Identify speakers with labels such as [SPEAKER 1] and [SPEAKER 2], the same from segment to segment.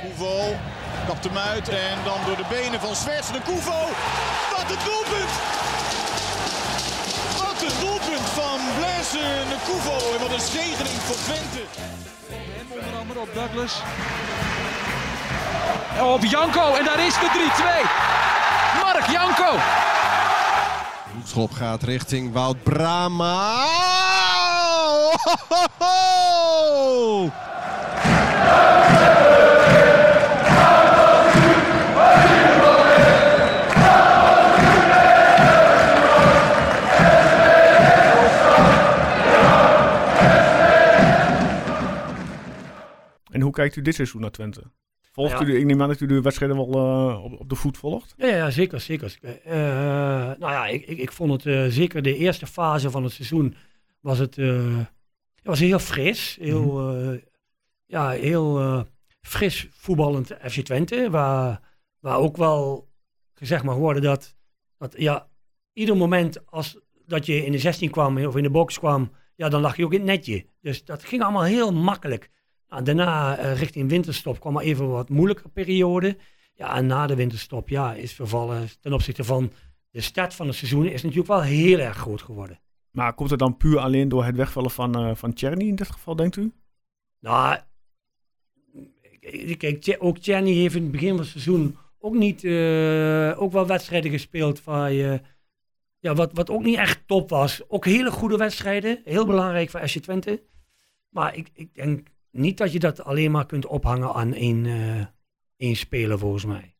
[SPEAKER 1] Kuvo kapt hem uit en dan door de benen van Zwerts de Kuvo. Wat een doelpunt! Wat een doelpunt van Blaise de Kuvo en wat een zegening voor Twente.
[SPEAKER 2] Hem onder andere op Douglas. Op Janko en daar is de 3-2. Mark Janko.
[SPEAKER 3] Schop gaat richting Wout Brama. Oh, ho, ho, ho!
[SPEAKER 4] Kijkt u dit seizoen naar Twente? Volgt
[SPEAKER 5] Ja.
[SPEAKER 4] u de, ik neem aan dat u de wedstrijden wel eh, op, op de voet volgt?
[SPEAKER 5] Ja, ja zeker, zeker. Eh, nou ja, ik, ik, ik vond het eh, zeker de eerste fase van het seizoen was het, was heel fris, heel, eh, ja, heel fris voetballend FC Twente, waar, waar ook wel gezegd mag worden dat, dat ja, ieder moment als dat je in de 16 kwam of in de box kwam, ja, dan lag je ook in het netje. Dus dat ging allemaal heel makkelijk. Nou, daarna, eh, richting winterstop, kwam er even wat moeilijke periode. Ja, en na de winterstop ja, is vervallen ten opzichte van de start van het seizoen is natuurlijk wel heel erg groot geworden.
[SPEAKER 4] Maar komt het dan puur alleen door het wegvallen van, eh van Czerny in dit geval, denkt u?
[SPEAKER 5] Nou, kijk, ook Tjerny heeft in het begin van het seizoen ook niet, eh, ook wel wedstrijden gespeeld waar je, ja, wat, wat ook niet echt top was. Ook hele goede wedstrijden, heel belangrijk voor FC Twente. Maar ik, ik denk niet dat je dat alleen maar kunt ophangen aan één, eh, één speler volgens mij.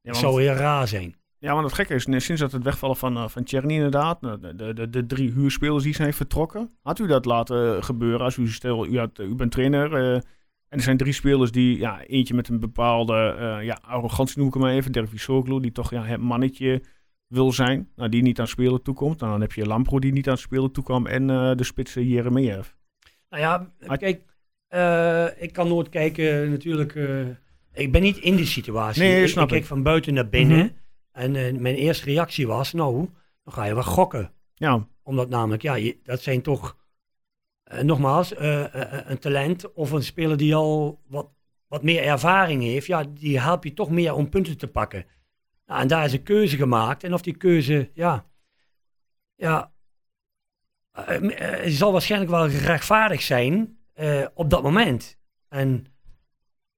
[SPEAKER 4] Ja,
[SPEAKER 5] Dat zou heel raar zijn.
[SPEAKER 4] Ja, want het gekke is, sinds dat het wegvallen van, eh van Czerny inderdaad, de, de, de, drie huurspelers die zijn vertrokken, had u dat laten gebeuren als u stel, u, had, u bent trainer eh, en er zijn drie spelers die, ja, eentje met een bepaalde eh, ja, arrogantie noem ik hem maar even, Dervi Soglu, die toch ja, het mannetje wil zijn, nou, die niet aan spelen toekomt. Nou, dan heb je Lampro die niet aan spelen toekwam en eh, de spits eh, Jeremejeff.
[SPEAKER 5] Nou ja, kijk, eh, ik kan nooit kijken natuurlijk. eh, ik ben niet in die situatie.
[SPEAKER 4] Nee,
[SPEAKER 5] ik,
[SPEAKER 4] snap
[SPEAKER 5] ik kijk van buiten naar binnen.
[SPEAKER 4] Mhm.
[SPEAKER 5] En eh, mijn eerste reactie was, nou, dan ga je wel gokken.
[SPEAKER 4] Ja,
[SPEAKER 5] Omdat namelijk, ja, je- dat zijn toch, nogmaals, een talent of een speler die al wat, wat meer ervaring heeft. Ja, die help je toch meer om punten te pakken. Nou, en daar is een keuze gemaakt. En of die keuze, ja, ja, zal waarschijnlijk wel rechtvaardig zijn eh, op dat moment. En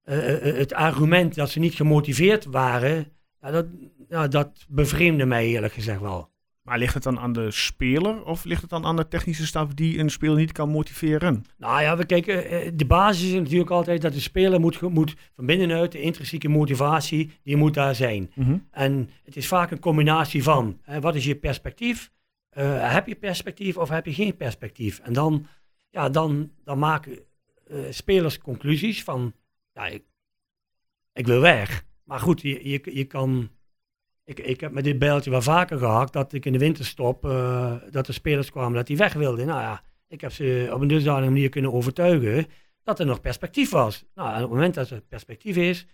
[SPEAKER 5] eh, eh, het argument dat ze niet gemotiveerd waren, ja, dat, ja, dat bevreemde mij eerlijk gezegd wel.
[SPEAKER 4] maar ligt het dan aan de speler of ligt het dan aan de technische staf die een speler niet kan motiveren?
[SPEAKER 5] Nou ja, we kijken, de basis is natuurlijk altijd dat de speler moet, moet van binnenuit, de intrinsieke motivatie, die moet daar zijn.
[SPEAKER 4] Mhm.
[SPEAKER 5] En het is vaak een combinatie van, hè, wat is je perspectief? Heb je perspectief of heb je geen perspectief? En dan, ja, dan, dan maken eh, spelers conclusies van, ja, ik, ik wil weg. Maar goed, je, je, je kan, ik, ik heb met dit bijltje wel vaker gehakt, dat ik in de winterstop, eh dat er spelers kwamen dat die weg wilden. Nou ja, ik heb ze op een dusdanige manier kunnen overtuigen dat er nog perspectief was. Nou, op het moment dat er perspectief is,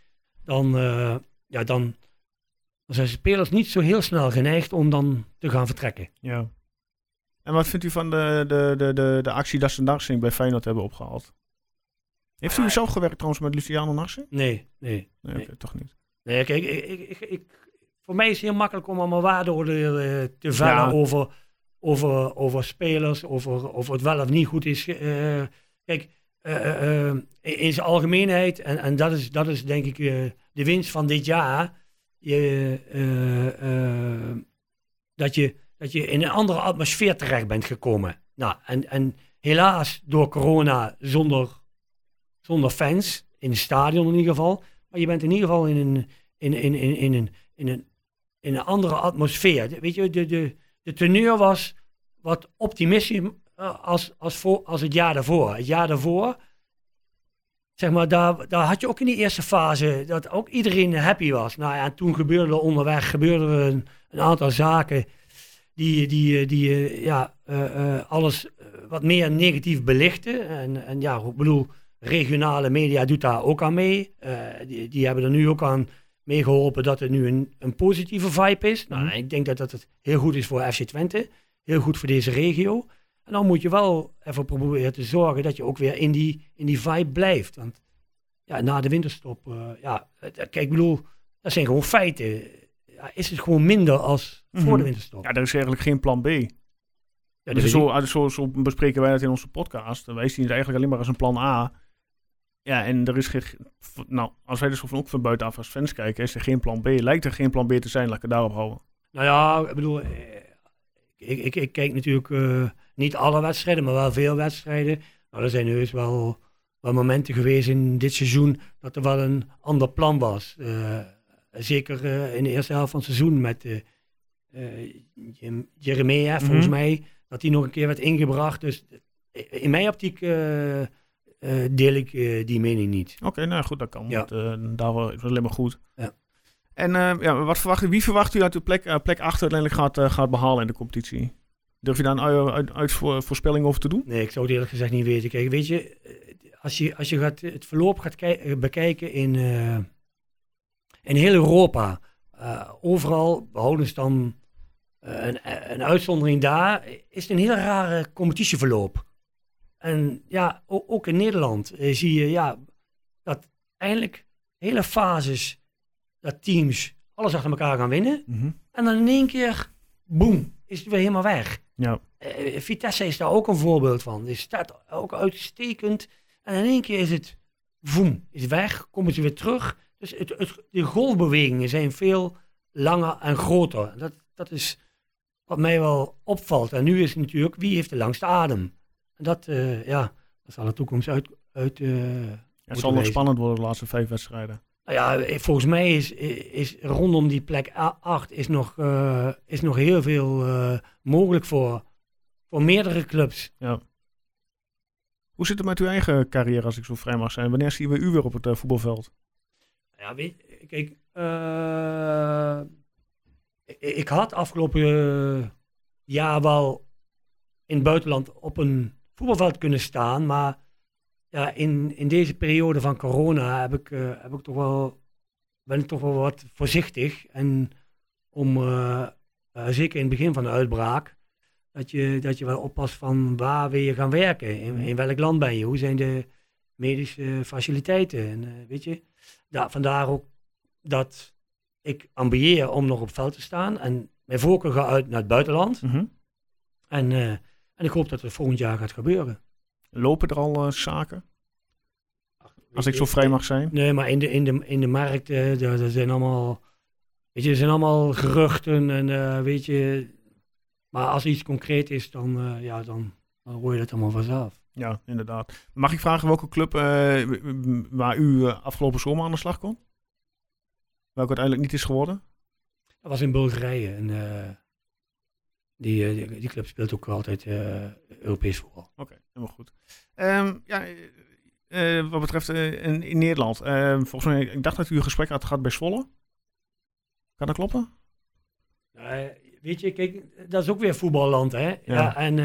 [SPEAKER 5] dan, eh, ja, dan zijn spelers niet zo heel snel geneigd om dan te gaan vertrekken.
[SPEAKER 4] Ja. En wat vindt u van de, de, de, de, de actie dat ze Narsing bij Feyenoord hebben opgehaald? Heeft u
[SPEAKER 5] Ah,
[SPEAKER 4] zelf gewerkt trouwens met Luciano Narsing?
[SPEAKER 5] Nee, nee.
[SPEAKER 4] Nee, toch niet.
[SPEAKER 5] Nee, kijk, ik, ik, ik, ik- voor mij is het heel makkelijk om allemaal waardeoordelen eh, te vellen
[SPEAKER 4] Ja.
[SPEAKER 5] over, over, over spelers, over of het wel of niet goed is. eh, kijk, eh, in zijn algemeenheid, en, en dat, is, dat is denk ik eh, de winst van dit jaar, je, eh, eh, dat, je, dat je in een andere atmosfeer terecht bent gekomen. Nou, en, en helaas door corona zonder, zonder fans, in het stadion in ieder geval. Maar je bent in ieder geval in een, in, in, in, in, een, in, een, in een andere atmosfeer. De- Weet je, de, de, de teneur was wat optimistisch eh, als, als, voor, als het jaar daarvoor. Het jaar daarvoor, zeg maar, daar, daar had je ook in die eerste fase dat ook iedereen happy was. Nou ja, en toen gebeurde er onderweg gebeurde een aantal zaken die, die, die eh, ja, eh, eh, alles eh, wat meer negatief belichten. En, en ja, ik bedoel, regionale media doet daar ook aan mee. Eh, die, die hebben er nu ook aan meegeholpen dat het nu een, een positieve vibe is. Nou,
[SPEAKER 4] Mhm.
[SPEAKER 5] ik denk dat dat het heel goed is voor FC Twente. Heel goed voor deze regio. En dan moet je wel even proberen te zorgen dat je ook weer in die, in die vibe blijft. Want ja, na de winterstop, eh, ja, eh, kijk, ik bedoel, dat zijn gewoon feiten. Ja, is het gewoon minder als voor
[SPEAKER 4] Mhm.
[SPEAKER 5] de winterstop?
[SPEAKER 4] Ja, er is eigenlijk geen plan B.
[SPEAKER 5] Ja, dat
[SPEAKER 4] Dus
[SPEAKER 5] weet
[SPEAKER 4] zo, zo, zo bespreken wij het in onze podcast. Wij zien het eigenlijk alleen maar als een plan A. Ja, en er is geen... Nou, als wij dus van ook van buitenaf als fans kijken, is er geen plan B. Lijkt er geen plan B te zijn, laat ik het daarop houden.
[SPEAKER 5] Nou ja, ik bedoel, eh, ik, ik, ik kijk natuurlijk eh, niet alle wedstrijden, maar wel veel wedstrijden. Nou, er zijn heus wel, wel momenten geweest in dit seizoen dat er wel een ander plan was. Eh, zeker eh, in de eerste helft van het seizoen met eh eh, Jeremia, volgens
[SPEAKER 4] Mhm.
[SPEAKER 5] mij, dat die nog een keer werd ingebracht. Dus in mijn optiek deel ik die mening niet.
[SPEAKER 4] Oké, nou goed, dat kan.
[SPEAKER 5] Ja.
[SPEAKER 4] Dat, eh, daar is alleen maar goed.
[SPEAKER 5] Ja.
[SPEAKER 4] En ja, wat verwacht, wie verwacht u dat u plek, plek 8 uiteindelijk gaat, gaat behalen in de competitie? Durf je daar een uit, uit, uit- voor- voorspelling over te doen?
[SPEAKER 5] Nee, ik zou het eerlijk gezegd niet weten. Kijk, weet je, als je, als je gaat, het verloop gaat bekijken in, in heel Europa, eh, overal, behoudens dan eh, een, een uitzondering daar, is het een heel rare competitieverloop. En ja, ook in Nederland eh, zie je ja, dat eindelijk hele fases, dat teams alles achter elkaar gaan winnen. En dan in één keer, boem, is het weer helemaal weg.
[SPEAKER 4] Ja.
[SPEAKER 5] Vitesse is daar ook een voorbeeld van. Die staat ook uitstekend. En in één keer is het, voem, is weg, komen ze weer terug. Dus het, het, de golfbewegingen zijn veel langer en groter. Dat, dat is wat mij wel opvalt. En nu is het natuurlijk, wie heeft de langste adem? En dat, eh, ja, dat zal de toekomst uit... uit eh,
[SPEAKER 4] Het zal nog spannend worden de laatste vijf wedstrijden.
[SPEAKER 5] nou ja, eh, volgens mij is, is rondom die plek 8 is nog, eh, is nog heel veel eh, mogelijk voor, voor meerdere clubs.
[SPEAKER 4] Hoe zit het met uw eigen carrière, als ik zo vrij mag zijn? Wanneer zien we u weer op het eh, voetbalveld?
[SPEAKER 5] Ja, weet je, kijk, eh, ik, ik had afgelopen eh, jaar wel in het buitenland op een voetbalveld kunnen staan, maar ja, in, in deze periode van corona heb ik, eh, heb ik toch wel, ben ik toch wel wat voorzichtig. En om, zeker in het begin van de uitbraak, dat je, dat je wel oppast van waar wil je gaan werken, in, in welk land ben je, hoe zijn de medische faciliteiten. En, eh, weet je, da- vandaar ook dat ik ambieer om nog op veld te staan. En mijn voorkeur gaat uit naar het buitenland.
[SPEAKER 4] Mhm.
[SPEAKER 5] En, eh, en ik hoop dat het volgend jaar gaat gebeuren.
[SPEAKER 4] Lopen er al eh, zaken? Als ik zo vrij mag zijn.
[SPEAKER 5] Nee, maar in de, in de, in de markt, daar, daar zijn allemaal, weet je, er zijn allemaal geruchten en weet je. Maar als iets concreet is, dan, ja, dan, dan hoor je dat allemaal vanzelf.
[SPEAKER 4] Ja, inderdaad. Mag ik vragen welke club eh, waar u eh, afgelopen zomer aan de slag kon? Welke uiteindelijk niet is geworden?
[SPEAKER 5] Dat was in Bulgarije en eh, die, die, die club speelt ook altijd Europees voetbal.
[SPEAKER 4] Oké, helemaal goed. Ehm, ja, wat betreft in, in Nederland. eh, volgens mij, ik dacht dat u een gesprek had gehad bij Zwolle. Kan dat kloppen?
[SPEAKER 5] Eh, weet je, kijk, dat is ook weer voetballand, hè? Ja. en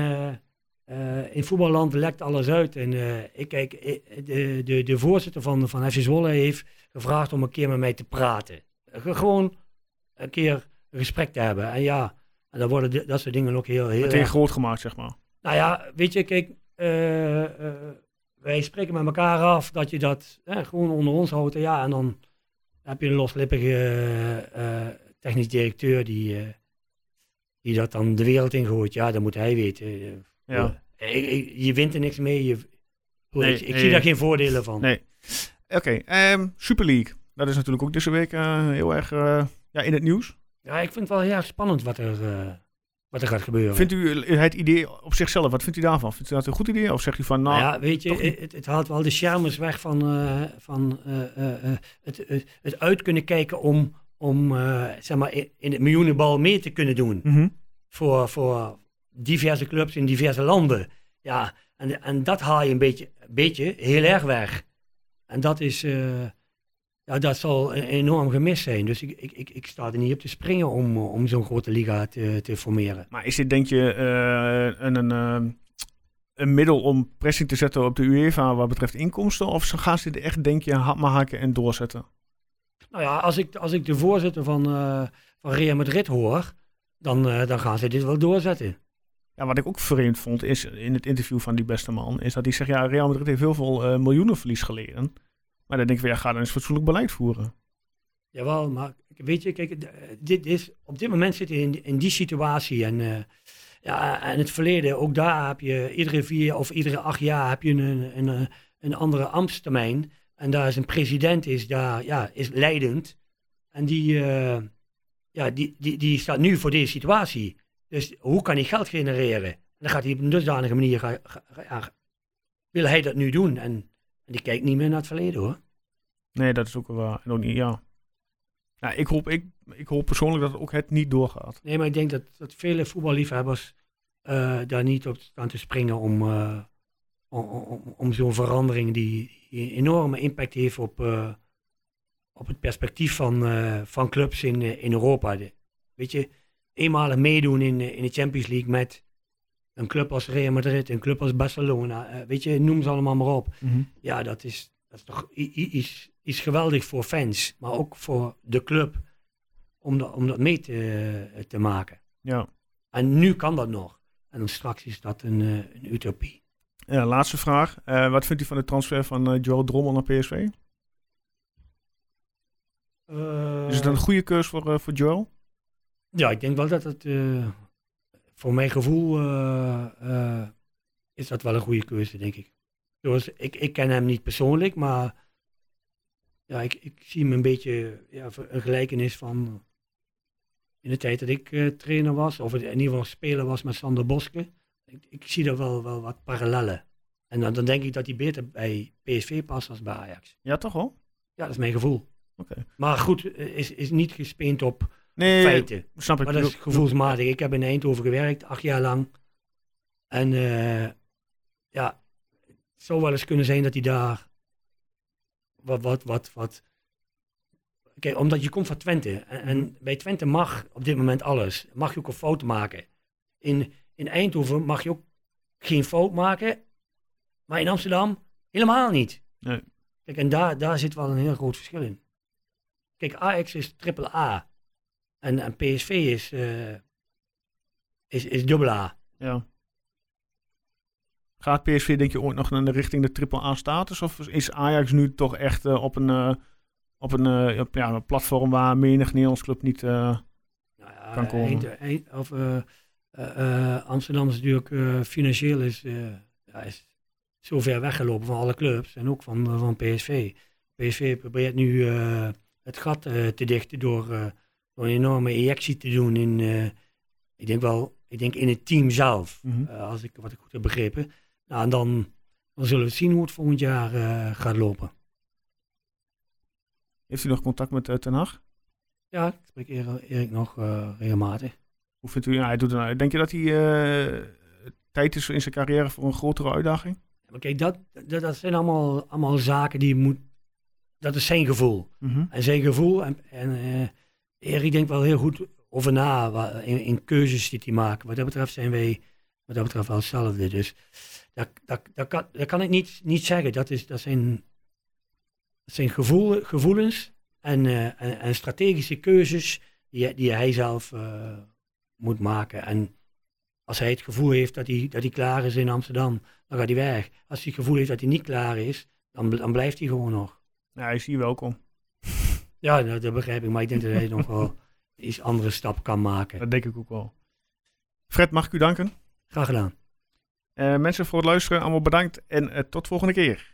[SPEAKER 5] eh, in voetballand lekt alles uit. En eh, ik kijk, eh, de, de, de voorzitter van, van FC Zwolle heeft gevraagd om een keer met mij te praten. Ge- Gewoon een keer een gesprek te hebben. En ja, en dan worden dat soort dingen ook heel, heel
[SPEAKER 4] Meteen
[SPEAKER 5] erg-
[SPEAKER 4] groot gemaakt, zeg maar.
[SPEAKER 5] Nou ja, weet je, kijk, wij spreken met elkaar af dat je dat gewoon onder ons houdt. En ja, en dan heb je een loslippige technisch directeur die, die dat dan de wereld in gooit. Ja, dat moet hij weten.
[SPEAKER 4] Ja.
[SPEAKER 5] eh, je wint er niks mee. Je,
[SPEAKER 4] Nee,
[SPEAKER 5] ik, ik
[SPEAKER 4] nee,
[SPEAKER 5] zie daar geen voordelen van.
[SPEAKER 4] Nee. Oké, ehm, Super League. Dat is natuurlijk ook deze week eh, heel erg eh, ja, in het nieuws.
[SPEAKER 5] Ja, ik vind het wel heel erg spannend wat er, wat er gaat gebeuren.
[SPEAKER 4] Vindt u het idee op zichzelf, wat vindt u daarvan? Vindt u dat een goed idee? Of zegt u van, nou,
[SPEAKER 5] Nou ja, weet je, het, het haalt wel de charmes weg van, van het, het, uit kunnen kijken om, om zeg maar in, in het miljoenenbal mee te kunnen doen.
[SPEAKER 4] mhm.
[SPEAKER 5] Voor, voor diverse clubs in diverse landen. Ja, en, en dat haal je een beetje, beetje heel erg weg. En dat is, eh, ja, dat zal een enorm gemist zijn. Dus ik, ik, ik, ik sta er niet op te springen om, om zo'n grote liga te, te formeren.
[SPEAKER 4] Maar is dit denk je eh, een, een, eh, een middel om pressing te zetten op de UEFA wat betreft inkomsten? Of gaan ze dit echt, denk je, hard maar haken en doorzetten?
[SPEAKER 5] Nou ja, als ik, als ik de voorzitter van, eh, van Real Madrid hoor, dan, eh, dan gaan ze dit wel doorzetten.
[SPEAKER 4] Ja, wat ik ook vreemd vond is in het interview van die beste man, is dat hij zegt, ja, Real Madrid heeft heel veel eh, miljoenenverlies geleden. Maar dan denk ik van, ja, ga dan eens fatsoenlijk beleid voeren.
[SPEAKER 5] Jawel, maar weet je, kijk, d- dit is, op dit moment zit je in, in die situatie. En, eh, ja, en het verleden, ook daar heb je iedere vier of iedere acht jaar heb je een, een, een, andere ambtstermijn. En daar is een president, is daar, ja, is leidend. En die, eh, ja, die, die, die staat nu voor deze situatie. Dus hoe kan hij geld genereren? En dan gaat hij op een dusdanige manier, ga- wil hij dat nu doen? En, en die kijkt niet meer naar het verleden hoor.
[SPEAKER 4] Nee, dat is ook wel ook niet, ja. ik, hoop, ik, ik hoop persoonlijk dat ook het niet doorgaat.
[SPEAKER 5] Nee, maar ik denk dat, dat vele voetballiefhebbers eh, daar niet op staan te springen om, eh, om, om, om zo'n verandering die, die een enorme impact heeft op, eh, op het perspectief van, van clubs in, in Europa. De- weet je, eenmalig meedoen in, eh, in de Champions League met een club als Real Madrid, een club als Barcelona, eh, weet je, noem ze allemaal maar op. Ja, dat is, dat is toch iets, iets geweldig voor fans, maar ook voor de club om, dat om dat mee te, te maken.
[SPEAKER 4] Ja.
[SPEAKER 5] En nu kan dat nog. En dan straks is dat een, eh, een utopie.
[SPEAKER 4] ja, laatste vraag. Eh, wat vindt u van de transfer van eh Joel Drommel naar PSV? Is het een goede keus voor, eh, voor Joel?
[SPEAKER 5] Ja, ik denk wel dat het eh, voor mijn gevoel eh, eh, is dat wel een goede keuze, denk ik. Zoals, ik, ik ken hem niet persoonlijk, maar ja, ik, ik zie hem een beetje ja, een gelijkenis van in de tijd dat ik trainer was, of in ieder geval speler was met Sander Boske. Ik, ik zie daar wel, wel wat parallellen. En dan, dan denk ik dat hij beter bij PSV past als bij Ajax.
[SPEAKER 4] Ja, toch wel?
[SPEAKER 5] Ja, dat is mijn gevoel.
[SPEAKER 4] Oké.
[SPEAKER 5] Maar goed, is, is niet gespeend op
[SPEAKER 4] Nee,
[SPEAKER 5] feiten.
[SPEAKER 4] snap ik.
[SPEAKER 5] Maar dat is gevoelsmatig. Ik heb in Eindhoven gewerkt, acht jaar lang. En eh, ja, het zou wel eens kunnen zijn dat hij daar wat, wat, wat, wat... Kijk, omdat je komt van Twente. En, en bij Twente mag op dit moment alles. Mag je ook een fout maken. In, in Eindhoven mag je ook geen fout maken. Maar in Amsterdam helemaal niet.
[SPEAKER 4] Nee.
[SPEAKER 5] Kijk, en daar, daar zit wel een heel groot verschil in. Kijk, Ajax is triple A. En, en PSV is, eh is, is dubbel A.
[SPEAKER 4] Ja. Gaat PSV denk je ooit nog naar de richting de triple A status? Of is Ajax nu toch echt eh, op een, eh, op een, op, ja, een platform waar menig Nederlands club niet...
[SPEAKER 5] Nou ja,
[SPEAKER 4] Kan komen.
[SPEAKER 5] Eind- Eind- of, Amsterdam is natuurlijk financieel is, ja, is zo ver weggelopen van alle clubs en ook van, van PSV. PSV probeert nu het gat te dichten door, een enorme injectie te doen in, eh, ik denk wel, ik denk in het team zelf,
[SPEAKER 4] Mhm.
[SPEAKER 5] eh, als ik wat ik goed heb begrepen. Nou, en dan, dan zullen we zien hoe het volgend jaar eh, gaat lopen.
[SPEAKER 4] heeft u nog contact met eh, Ten Hag?
[SPEAKER 5] Ja, ik spreek Erik, nog regelmatig.
[SPEAKER 4] Hoe vindt u, ja, hij doet een, denk je dat hij tijd is in zijn carrière voor een grotere uitdaging?
[SPEAKER 5] Maar kijk, dat, dat, dat zijn allemaal, allemaal zaken die je moet. Dat is zijn gevoel.
[SPEAKER 4] Mhm.
[SPEAKER 5] En zijn gevoel. En, en Erik denkt wel heel goed over na in, in keuzes die hij maakt. Wat dat betreft zijn wij wat dat betreft wel hetzelfde. Dus dat, dat, dat, kan, dat kan ik niet, niet zeggen. Dat, is, dat zijn, zijn gevoel, gevoelens en, eh, en, en strategische keuzes die, die hij zelf eh, moet maken. En als hij het gevoel heeft dat hij, dat hij klaar is in Amsterdam, dan gaat hij weg. Als hij het gevoel heeft dat hij niet klaar is, dan, dan blijft hij gewoon nog.
[SPEAKER 4] Ja, hij is hier welkom.
[SPEAKER 5] Ja, nou, dat begrijp ik, maar ik denk dat hij nog wel iets andere stap kan maken.
[SPEAKER 4] Dat denk ik ook wel. Fred, mag ik u danken?
[SPEAKER 5] Graag gedaan.
[SPEAKER 4] Eh, mensen voor het luisteren, allemaal bedankt en eh, tot volgende keer.